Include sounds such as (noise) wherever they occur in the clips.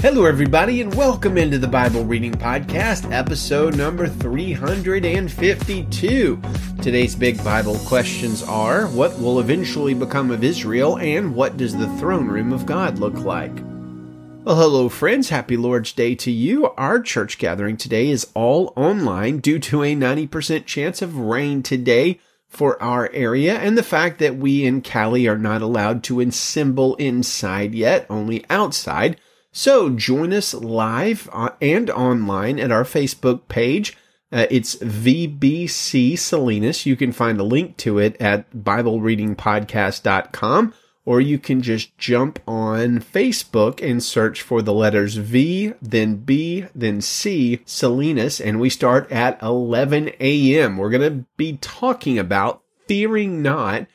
Hello, everybody, and welcome into the Bible Reading Podcast, episode number 352. Today's big Bible questions are What will eventually become of Israel, and what does the throne room of God look like? Well, hello, friends. Happy Lord's Day to you. Our church gathering today is all online due to a 90% chance of rain today for our area and the fact that we in Cali are not allowed to assemble inside yet, only outside. So join us live uh, and online at our Facebook page. Uh, it's VBC Salinas. You can find a link to it at BibleReadingPodcast.com, or you can just jump on Facebook and search for the letters V, then B, then C, Salinas, and we start at 11 a.m. We're going to be talking about fearing not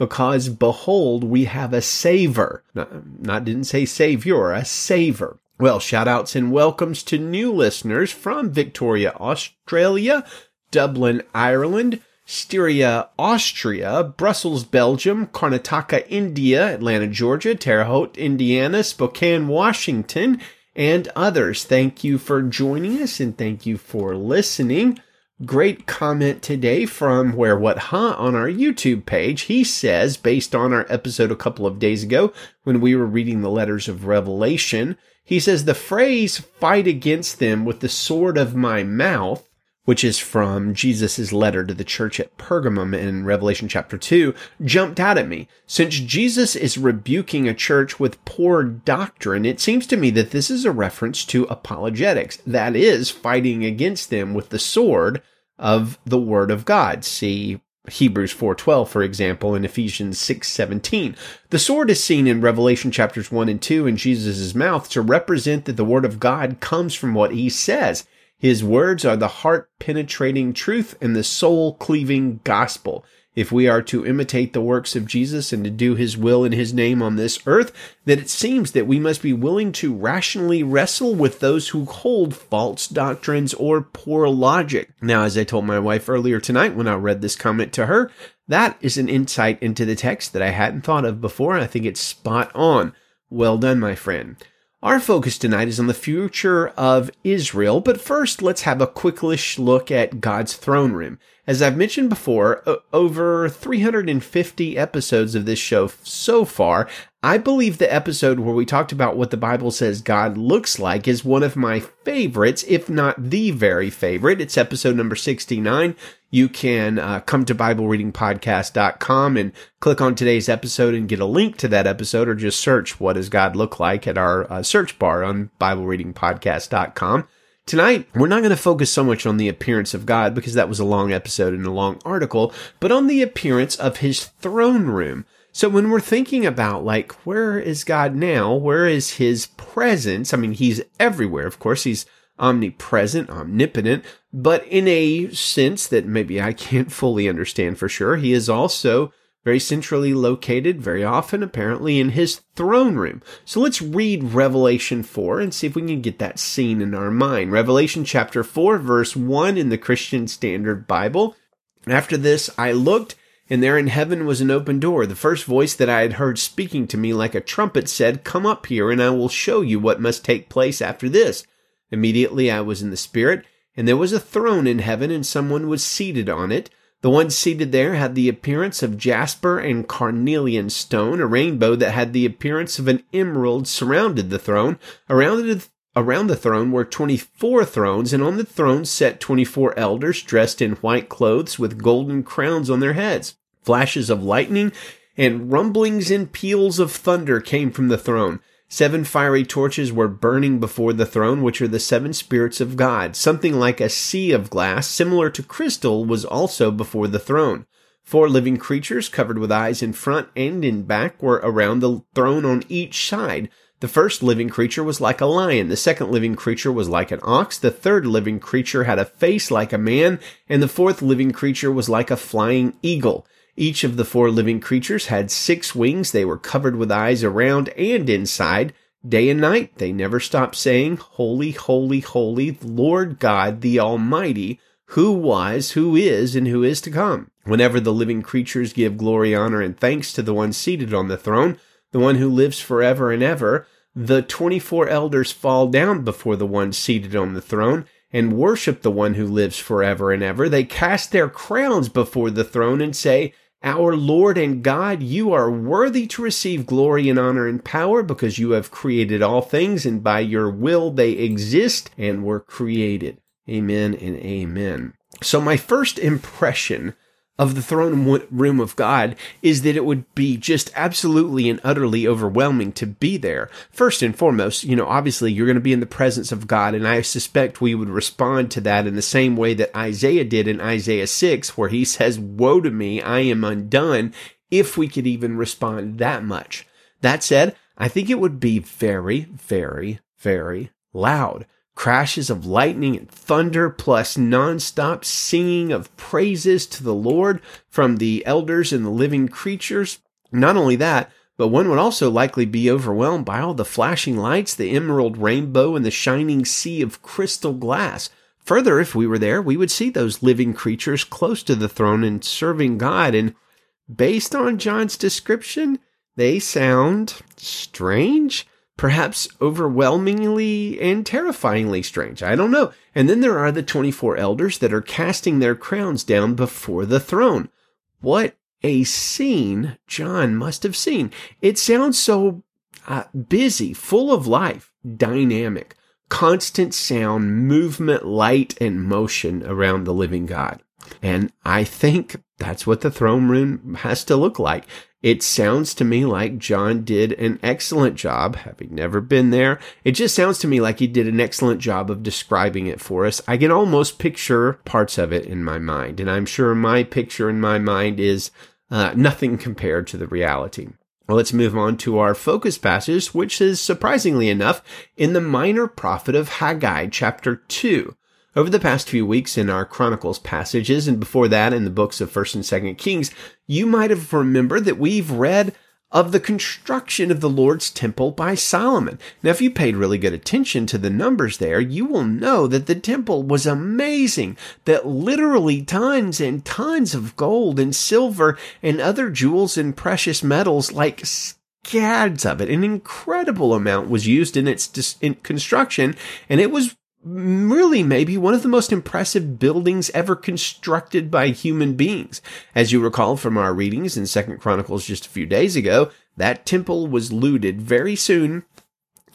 because behold, we have a saver. Not, didn't say savior, a saver. Well, shout outs and welcomes to new listeners from Victoria, Australia, Dublin, Ireland, Styria, Austria, Brussels, Belgium, Karnataka, India, Atlanta, Georgia, Terre Haute, Indiana, Spokane, Washington, and others. Thank you for joining us and thank you for listening. Great comment today from Where What Huh on our YouTube page. He says, based on our episode a couple of days ago when we were reading the letters of Revelation, he says the phrase fight against them with the sword of my mouth, which is from Jesus' letter to the church at Pergamum in Revelation chapter 2, jumped out at me. Since Jesus is rebuking a church with poor doctrine, it seems to me that this is a reference to apologetics. That is, fighting against them with the sword of the word of God. See Hebrews 4:12 for example and Ephesians 6:17. The sword is seen in Revelation chapters 1 and 2 in Jesus' mouth to represent that the word of God comes from what he says. His words are the heart penetrating truth and the soul cleaving gospel if we are to imitate the works of Jesus and to do his will in his name on this earth, that it seems that we must be willing to rationally wrestle with those who hold false doctrines or poor logic. Now, as I told my wife earlier tonight when I read this comment to her, that is an insight into the text that I hadn't thought of before. I think it's spot on. Well done, my friend. Our focus tonight is on the future of Israel, but first let's have a quicklish look at God's throne room. As I've mentioned before, over 350 episodes of this show so far, I believe the episode where we talked about what the Bible says God looks like is one of my favorites, if not the very favorite. It's episode number 69. You can uh, come to BibleReadingPodcast.com and click on today's episode and get a link to that episode or just search what does God look like at our uh, search bar on BibleReadingPodcast.com. Tonight, we're not going to focus so much on the appearance of God because that was a long episode and a long article, but on the appearance of his throne room. So when we're thinking about like, where is God now? Where is his presence? I mean, he's everywhere. Of course, he's omnipresent, omnipotent, but in a sense that maybe I can't fully understand for sure, he is also very centrally located, very often apparently in his throne room. So let's read Revelation 4 and see if we can get that scene in our mind. Revelation chapter 4, verse 1 in the Christian Standard Bible. After this, I looked and there in heaven was an open door. The first voice that I had heard speaking to me like a trumpet said, Come up here, and I will show you what must take place after this. Immediately I was in the Spirit, and there was a throne in heaven, and someone was seated on it. The one seated there had the appearance of jasper and carnelian stone. A rainbow that had the appearance of an emerald surrounded the throne. Around the, around the throne were 24 thrones, and on the thrones sat 24 elders dressed in white clothes with golden crowns on their heads. Flashes of lightning and rumblings and peals of thunder came from the throne. Seven fiery torches were burning before the throne, which are the seven spirits of God. Something like a sea of glass, similar to crystal, was also before the throne. Four living creatures, covered with eyes in front and in back, were around the throne on each side. The first living creature was like a lion. The second living creature was like an ox. The third living creature had a face like a man. And the fourth living creature was like a flying eagle. Each of the four living creatures had six wings. They were covered with eyes around and inside. Day and night, they never stopped saying, Holy, holy, holy, Lord God, the Almighty, who was, who is, and who is to come. Whenever the living creatures give glory, honor, and thanks to the one seated on the throne, the one who lives forever and ever, the 24 elders fall down before the one seated on the throne and worship the one who lives forever and ever. They cast their crowns before the throne and say, Our Lord and God, you are worthy to receive glory and honor and power because you have created all things and by your will they exist and were created. Amen and amen. So my first impression of the throne room of God is that it would be just absolutely and utterly overwhelming to be there. First and foremost, you know, obviously you're going to be in the presence of God, and I suspect we would respond to that in the same way that Isaiah did in Isaiah 6, where he says, Woe to me, I am undone, if we could even respond that much. That said, I think it would be very, very, very loud crashes of lightning and thunder, plus nonstop singing of praises to the Lord from the elders and the living creatures. Not only that, but one would also likely be overwhelmed by all the flashing lights, the emerald rainbow, and the shining sea of crystal glass. Further, if we were there, we would see those living creatures close to the throne and serving God. And based on John's description, they sound strange perhaps overwhelmingly and terrifyingly strange. I don't know. And then there are the 24 elders that are casting their crowns down before the throne. What a scene John must have seen. It sounds so uh, busy, full of life, dynamic, constant sound, movement, light, and motion around the living God. And I think that's what the throne room has to look like. It sounds to me like John did an excellent job, having never been there. It just sounds to me like he did an excellent job of describing it for us. I can almost picture parts of it in my mind, and I'm sure my picture in my mind is uh, nothing compared to the reality. Let's move on to our focus passage, which is surprisingly enough in the minor prophet of Haggai, chapter 2. Over the past few weeks in our Chronicles passages and before that in the books of 1st and 2nd Kings, you might have remembered that we've read of the construction of the Lord's temple by Solomon. Now, if you paid really good attention to the numbers there, you will know that the temple was amazing, that literally tons and tons of gold and silver and other jewels and precious metals like scads of it. An incredible amount was used in its dis- in construction, and it was really maybe one of the most impressive buildings ever constructed by human beings. As you recall from our readings in Second Chronicles just a few days ago, that temple was looted very soon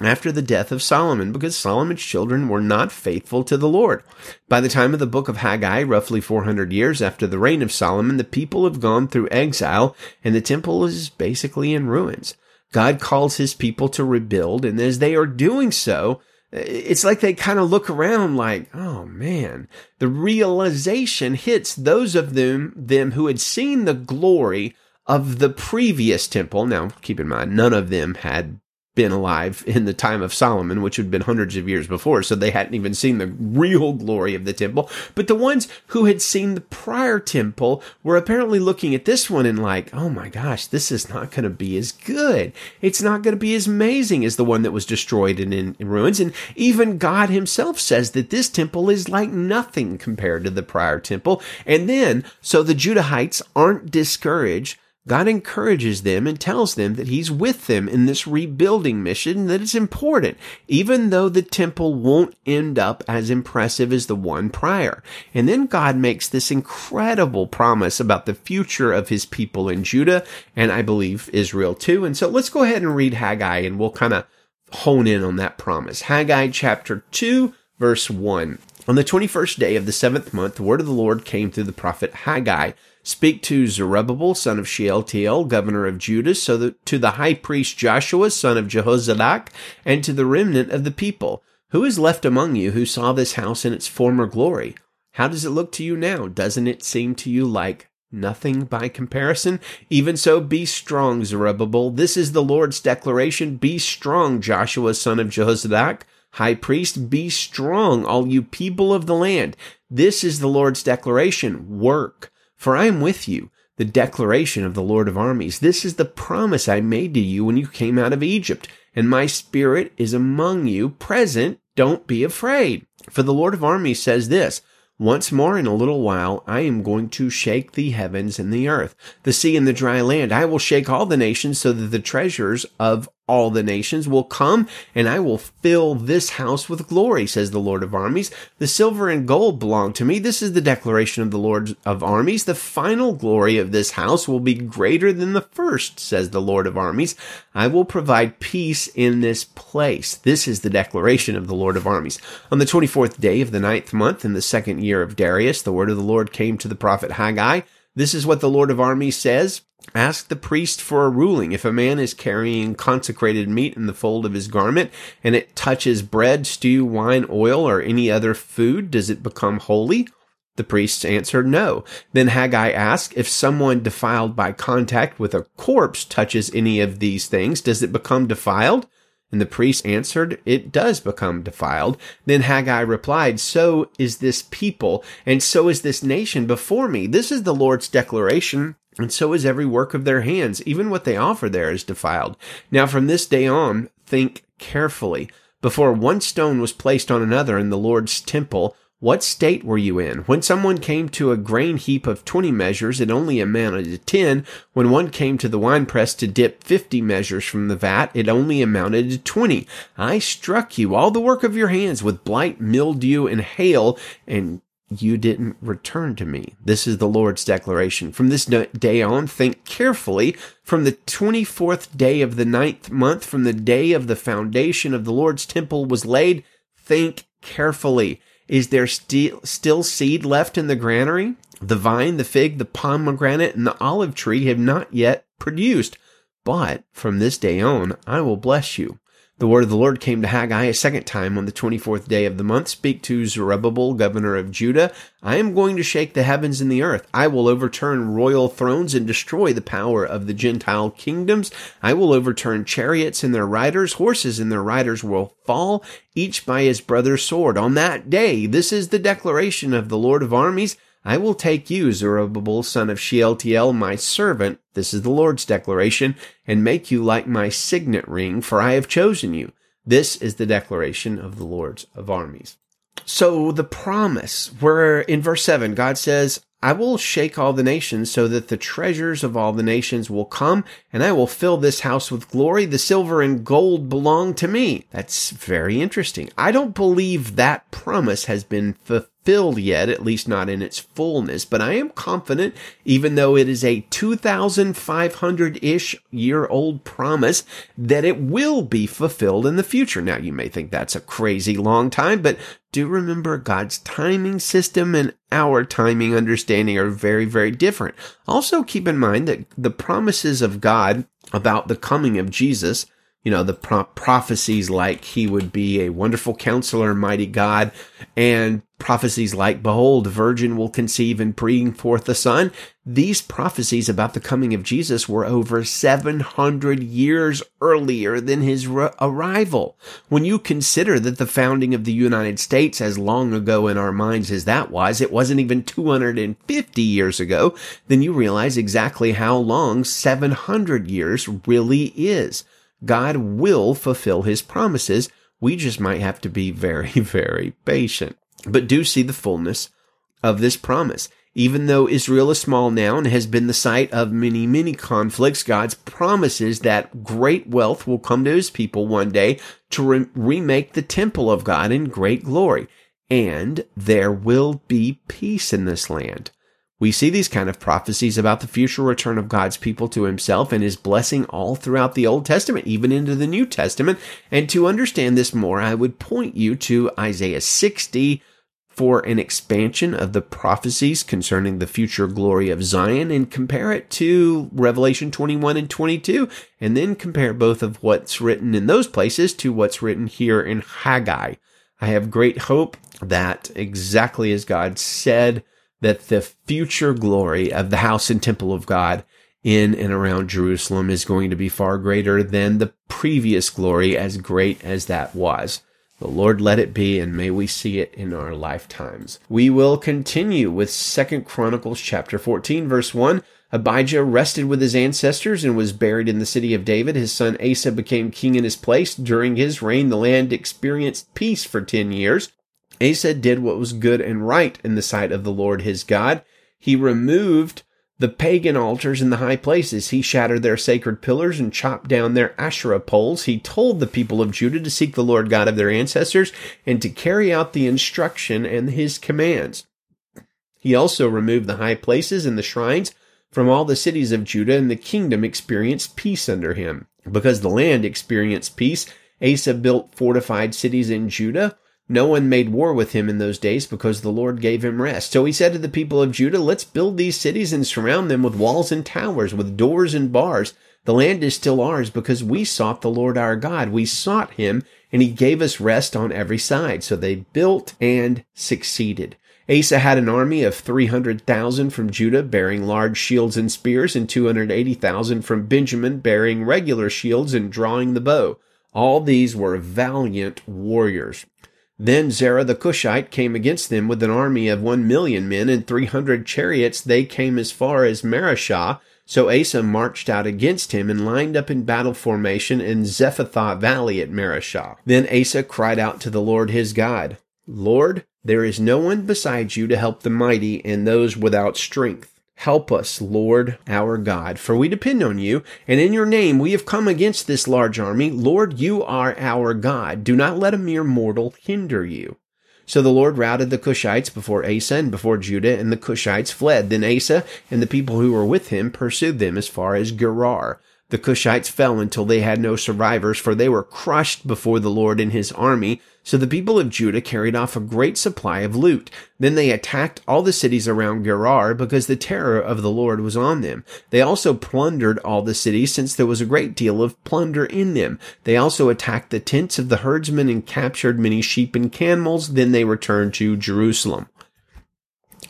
after the death of Solomon because Solomon's children were not faithful to the Lord. By the time of the book of Haggai, roughly 400 years after the reign of Solomon, the people have gone through exile and the temple is basically in ruins. God calls his people to rebuild and as they are doing so, it's like they kind of look around like, oh man, the realization hits those of them, them who had seen the glory of the previous temple. Now, keep in mind, none of them had been alive in the time of Solomon, which had been hundreds of years before, so they hadn't even seen the real glory of the temple. But the ones who had seen the prior temple were apparently looking at this one and like, oh my gosh, this is not going to be as good. It's not going to be as amazing as the one that was destroyed and in, in ruins. And even God himself says that this temple is like nothing compared to the prior temple. And then, so the Judahites aren't discouraged God encourages them and tells them that He's with them in this rebuilding mission, that it's important, even though the temple won't end up as impressive as the one prior. And then God makes this incredible promise about the future of His people in Judah, and I believe Israel too. And so let's go ahead and read Haggai and we'll kind of hone in on that promise. Haggai chapter 2, verse 1. On the 21st day of the seventh month, the word of the Lord came through the prophet Haggai Speak to Zerubbabel, son of Shealtiel, governor of Judah, so that to the high priest Joshua, son of Jehozadak, and to the remnant of the people. Who is left among you who saw this house in its former glory? How does it look to you now? Doesn't it seem to you like nothing by comparison? Even so, be strong, Zerubbabel. This is the Lord's declaration. Be strong, Joshua, son of Jehozadak. High priest, be strong, all you people of the land. This is the Lord's declaration. Work for I am with you, the declaration of the Lord of armies. This is the promise I made to you when you came out of Egypt, and my spirit is among you, present. Don't be afraid. For the Lord of armies says this, once more in a little while, I am going to shake the heavens and the earth, the sea and the dry land. I will shake all the nations so that the treasures of all the nations will come and I will fill this house with glory, says the Lord of armies. The silver and gold belong to me. This is the declaration of the Lord of armies. The final glory of this house will be greater than the first, says the Lord of armies. I will provide peace in this place. This is the declaration of the Lord of armies. On the 24th day of the ninth month in the second year of Darius, the word of the Lord came to the prophet Haggai. This is what the Lord of armies says. Ask the priest for a ruling. If a man is carrying consecrated meat in the fold of his garment and it touches bread, stew, wine, oil, or any other food, does it become holy? The priests answered no. Then Haggai asked, if someone defiled by contact with a corpse touches any of these things, does it become defiled? And the priest answered, It does become defiled. Then Haggai replied, So is this people, and so is this nation before me. This is the Lord's declaration, and so is every work of their hands. Even what they offer there is defiled. Now from this day on, think carefully. Before one stone was placed on another in the Lord's temple, what state were you in? When someone came to a grain heap of 20 measures, it only amounted to 10. When one came to the winepress to dip 50 measures from the vat, it only amounted to 20. I struck you, all the work of your hands, with blight, mildew, and hail, and you didn't return to me. This is the Lord's declaration. From this day on, think carefully. From the 24th day of the ninth month, from the day of the foundation of the Lord's temple was laid, think carefully. Is there still still seed left in the granary? The vine, the fig, the pomegranate, and the olive tree have not yet produced. But from this day on, I will bless you. The word of the Lord came to Haggai a second time on the 24th day of the month. Speak to Zerubbabel, governor of Judah. I am going to shake the heavens and the earth. I will overturn royal thrones and destroy the power of the Gentile kingdoms. I will overturn chariots and their riders. Horses and their riders will fall, each by his brother's sword. On that day, this is the declaration of the Lord of armies. I will take you, Zerubbabel, son of Shealtiel, my servant, this is the Lord's declaration, and make you like my signet ring, for I have chosen you. This is the declaration of the Lord of armies. So the promise, where in verse 7, God says, I will shake all the nations so that the treasures of all the nations will come, and I will fill this house with glory. The silver and gold belong to me. That's very interesting. I don't believe that promise has been fulfilled filled yet, at least not in its fullness, but I am confident, even though it is a 2,500-ish year old promise, that it will be fulfilled in the future. Now, you may think that's a crazy long time, but do remember God's timing system and our timing understanding are very, very different. Also keep in mind that the promises of God about the coming of Jesus you know, the pro- prophecies like he would be a wonderful counselor, mighty God, and prophecies like, behold, virgin will conceive and bring forth a son. These prophecies about the coming of Jesus were over 700 years earlier than his re- arrival. When you consider that the founding of the United States, as long ago in our minds as that was, it wasn't even 250 years ago, then you realize exactly how long 700 years really is. God will fulfill his promises. We just might have to be very, (laughs) very patient. But do see the fullness of this promise. Even though Israel is small now and has been the site of many, many conflicts, God's promises that great wealth will come to his people one day to re- remake the temple of God in great glory. And there will be peace in this land. We see these kind of prophecies about the future return of God's people to himself and his blessing all throughout the Old Testament, even into the New Testament. And to understand this more, I would point you to Isaiah 60 for an expansion of the prophecies concerning the future glory of Zion and compare it to Revelation 21 and 22 and then compare both of what's written in those places to what's written here in Haggai. I have great hope that exactly as God said, that the future glory of the house and temple of God in and around Jerusalem is going to be far greater than the previous glory, as great as that was. The Lord let it be, and may we see it in our lifetimes. We will continue with Second Chronicles chapter 14, verse 1. Abijah rested with his ancestors and was buried in the city of David. His son Asa became king in his place. During his reign, the land experienced peace for 10 years. Asa did what was good and right in the sight of the Lord his God. He removed the pagan altars in the high places. He shattered their sacred pillars and chopped down their Asherah poles. He told the people of Judah to seek the Lord God of their ancestors and to carry out the instruction and his commands. He also removed the high places and the shrines from all the cities of Judah, and the kingdom experienced peace under him. Because the land experienced peace, Asa built fortified cities in Judah no one made war with him in those days because the Lord gave him rest. So he said to the people of Judah, Let's build these cities and surround them with walls and towers, with doors and bars. The land is still ours because we sought the Lord our God. We sought him and he gave us rest on every side. So they built and succeeded. Asa had an army of 300,000 from Judah bearing large shields and spears and 280,000 from Benjamin bearing regular shields and drawing the bow. All these were valiant warriors. Then Zerah the Cushite came against them with an army of one million men and three hundred chariots. They came as far as Mareshah. So Asa marched out against him and lined up in battle formation in Zephathah Valley at Mareshah. Then Asa cried out to the Lord his God, Lord, there is no one besides you to help the mighty and those without strength. Help us, Lord our God, for we depend on you, and in your name we have come against this large army. Lord, you are our God. Do not let a mere mortal hinder you. So the Lord routed the Cushites before Asa and before Judah, and the Cushites fled. Then Asa and the people who were with him pursued them as far as Gerar. The Cushites fell until they had no survivors, for they were crushed before the Lord and his army. So the people of Judah carried off a great supply of loot. Then they attacked all the cities around Gerar because the terror of the Lord was on them. They also plundered all the cities since there was a great deal of plunder in them. They also attacked the tents of the herdsmen and captured many sheep and camels. Then they returned to Jerusalem.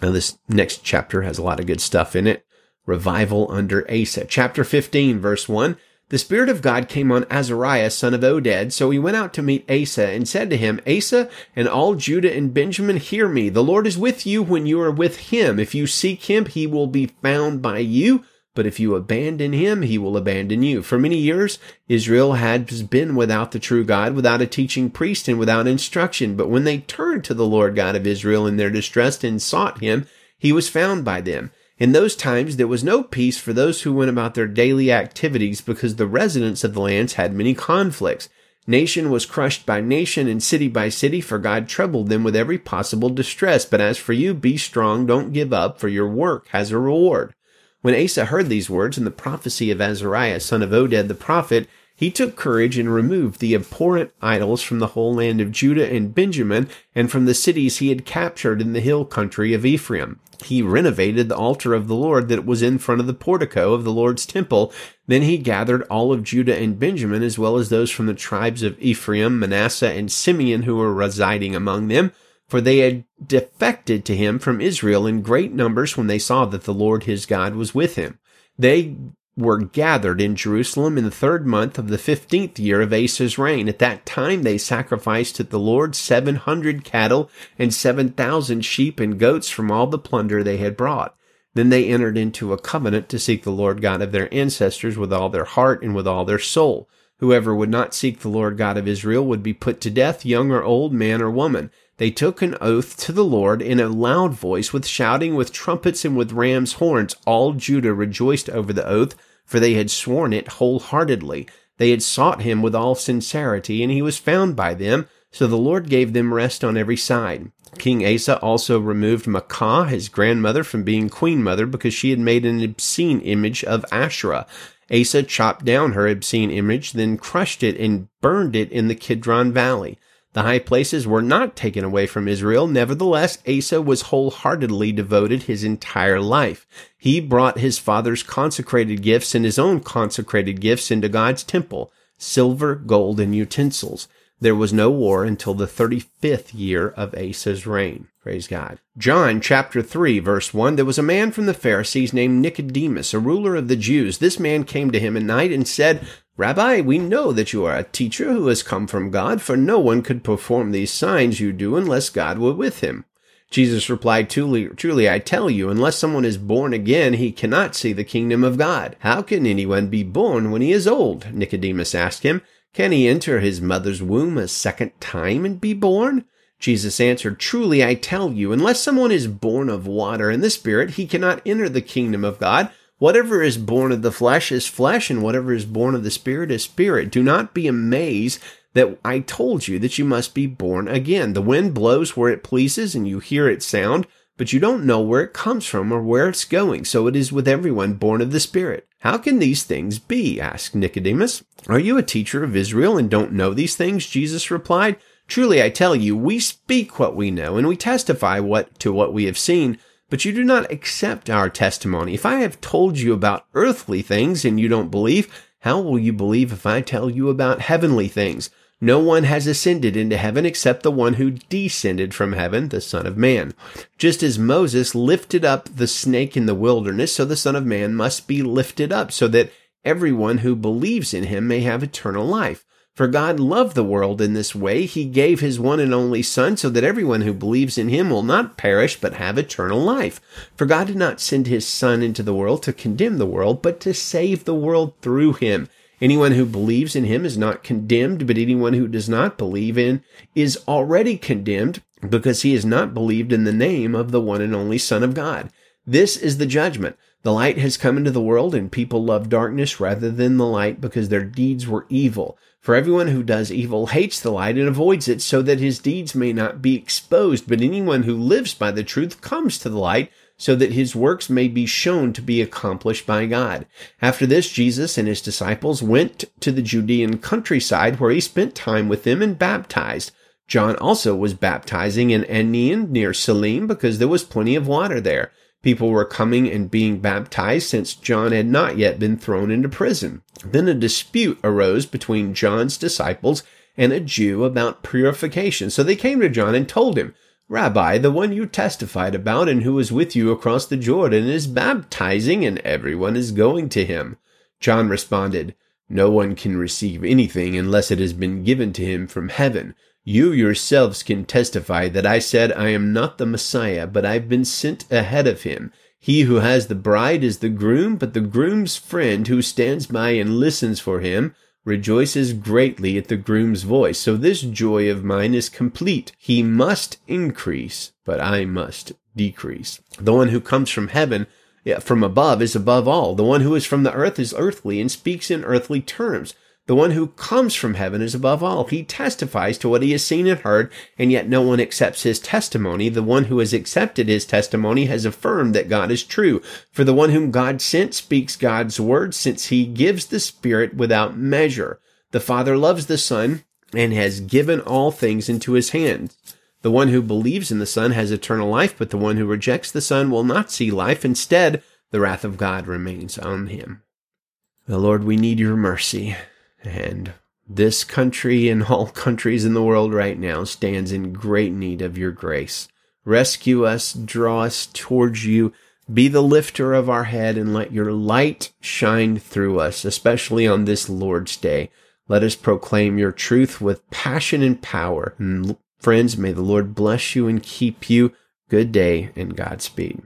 Now this next chapter has a lot of good stuff in it revival under Asa. Chapter 15, verse 1. The Spirit of God came on Azariah, son of Oded. So he went out to meet Asa and said to him, Asa and all Judah and Benjamin, hear me. The Lord is with you when you are with him. If you seek him, he will be found by you. But if you abandon him, he will abandon you. For many years, Israel has been without the true God, without a teaching priest, and without instruction. But when they turned to the Lord God of Israel in their distress and sought him, he was found by them. In those times, there was no peace for those who went about their daily activities because the residents of the lands had many conflicts. Nation was crushed by nation and city by city, for God troubled them with every possible distress. But as for you, be strong, don't give up, for your work has a reward. When Asa heard these words and the prophecy of Azariah, son of Oded the prophet, he took courage and removed the abhorrent idols from the whole land of Judah and Benjamin and from the cities he had captured in the hill country of Ephraim. He renovated the altar of the Lord that was in front of the portico of the Lord's temple. Then he gathered all of Judah and Benjamin, as well as those from the tribes of Ephraim, Manasseh, and Simeon who were residing among them, for they had defected to him from Israel in great numbers when they saw that the Lord his God was with him. They were gathered in Jerusalem in the third month of the fifteenth year of Asa's reign. At that time they sacrificed to the Lord seven hundred cattle and seven thousand sheep and goats from all the plunder they had brought. Then they entered into a covenant to seek the Lord God of their ancestors with all their heart and with all their soul. Whoever would not seek the Lord God of Israel would be put to death, young or old, man or woman. They took an oath to the Lord in a loud voice with shouting, with trumpets and with ram's horns. All Judah rejoiced over the oath, for they had sworn it wholeheartedly. They had sought him with all sincerity, and he was found by them. So the Lord gave them rest on every side. King Asa also removed Maacah, his grandmother, from being queen mother because she had made an obscene image of Asherah. Asa chopped down her obscene image, then crushed it and burned it in the Kidron Valley. The high places were not taken away from Israel. Nevertheless, Asa was wholeheartedly devoted his entire life. He brought his father's consecrated gifts and his own consecrated gifts into God's temple, silver, gold, and utensils. There was no war until the 35th year of Asa's reign. Praise God. John chapter 3 verse 1. There was a man from the Pharisees named Nicodemus, a ruler of the Jews. This man came to him at night and said, Rabbi, we know that you are a teacher who has come from God, for no one could perform these signs you do unless God were with him. Jesus replied, truly, truly, I tell you, unless someone is born again, he cannot see the kingdom of God. How can anyone be born when he is old? Nicodemus asked him. Can he enter his mother's womb a second time and be born? Jesus answered, Truly I tell you, unless someone is born of water and the Spirit, he cannot enter the kingdom of God. Whatever is born of the flesh is flesh, and whatever is born of the Spirit is spirit. Do not be amazed that I told you that you must be born again. The wind blows where it pleases, and you hear its sound, but you don't know where it comes from or where it's going. So it is with everyone born of the Spirit. How can these things be? asked Nicodemus. Are you a teacher of Israel and don't know these things? Jesus replied. Truly I tell you, we speak what we know, and we testify what to what we have seen but you do not accept our testimony. If I have told you about earthly things and you don't believe, how will you believe if I tell you about heavenly things? No one has ascended into heaven except the one who descended from heaven, the Son of Man. Just as Moses lifted up the snake in the wilderness, so the Son of Man must be lifted up, so that everyone who believes in him may have eternal life. For God loved the world in this way. He gave his one and only Son so that everyone who believes in him will not perish but have eternal life. For God did not send his Son into the world to condemn the world, but to save the world through him. Anyone who believes in him is not condemned, but anyone who does not believe in is already condemned because he has not believed in the name of the one and only Son of God. This is the judgment. The light has come into the world and people love darkness rather than the light because their deeds were evil. For everyone who does evil hates the light and avoids it so that his deeds may not be exposed. But anyone who lives by the truth comes to the light so that his works may be shown to be accomplished by God. After this, Jesus and his disciples went to the Judean countryside where he spent time with them and baptized. John also was baptizing in Aenon near Salim because there was plenty of water there. People were coming and being baptized since John had not yet been thrown into prison. Then a dispute arose between John's disciples and a Jew about purification. So they came to John and told him, Rabbi, the one you testified about and who was with you across the Jordan is baptizing and everyone is going to him. John responded, No one can receive anything unless it has been given to him from heaven. You yourselves can testify that I said I am not the Messiah, but I've been sent ahead of him. He who has the bride is the groom, but the groom's friend who stands by and listens for him rejoices greatly at the groom's voice. So this joy of mine is complete. He must increase, but I must decrease. The one who comes from heaven, from above, is above all. The one who is from the earth is earthly and speaks in earthly terms. The one who comes from heaven is above all. He testifies to what he has seen and heard, and yet no one accepts his testimony. The one who has accepted his testimony has affirmed that God is true. For the one whom God sent speaks God's word, since he gives the Spirit without measure. The Father loves the Son and has given all things into his hands. The one who believes in the Son has eternal life, but the one who rejects the Son will not see life. Instead, the wrath of God remains on him. The Lord, we need your mercy. And this country and (laughs) all countries in the world right now stands in great need of your grace. Rescue us, draw us towards you, be the lifter of our head, and let your light shine through us, especially on this Lord's Day. Let us proclaim your truth with passion and power. And friends, may the Lord bless you and keep you. Good day and Godspeed.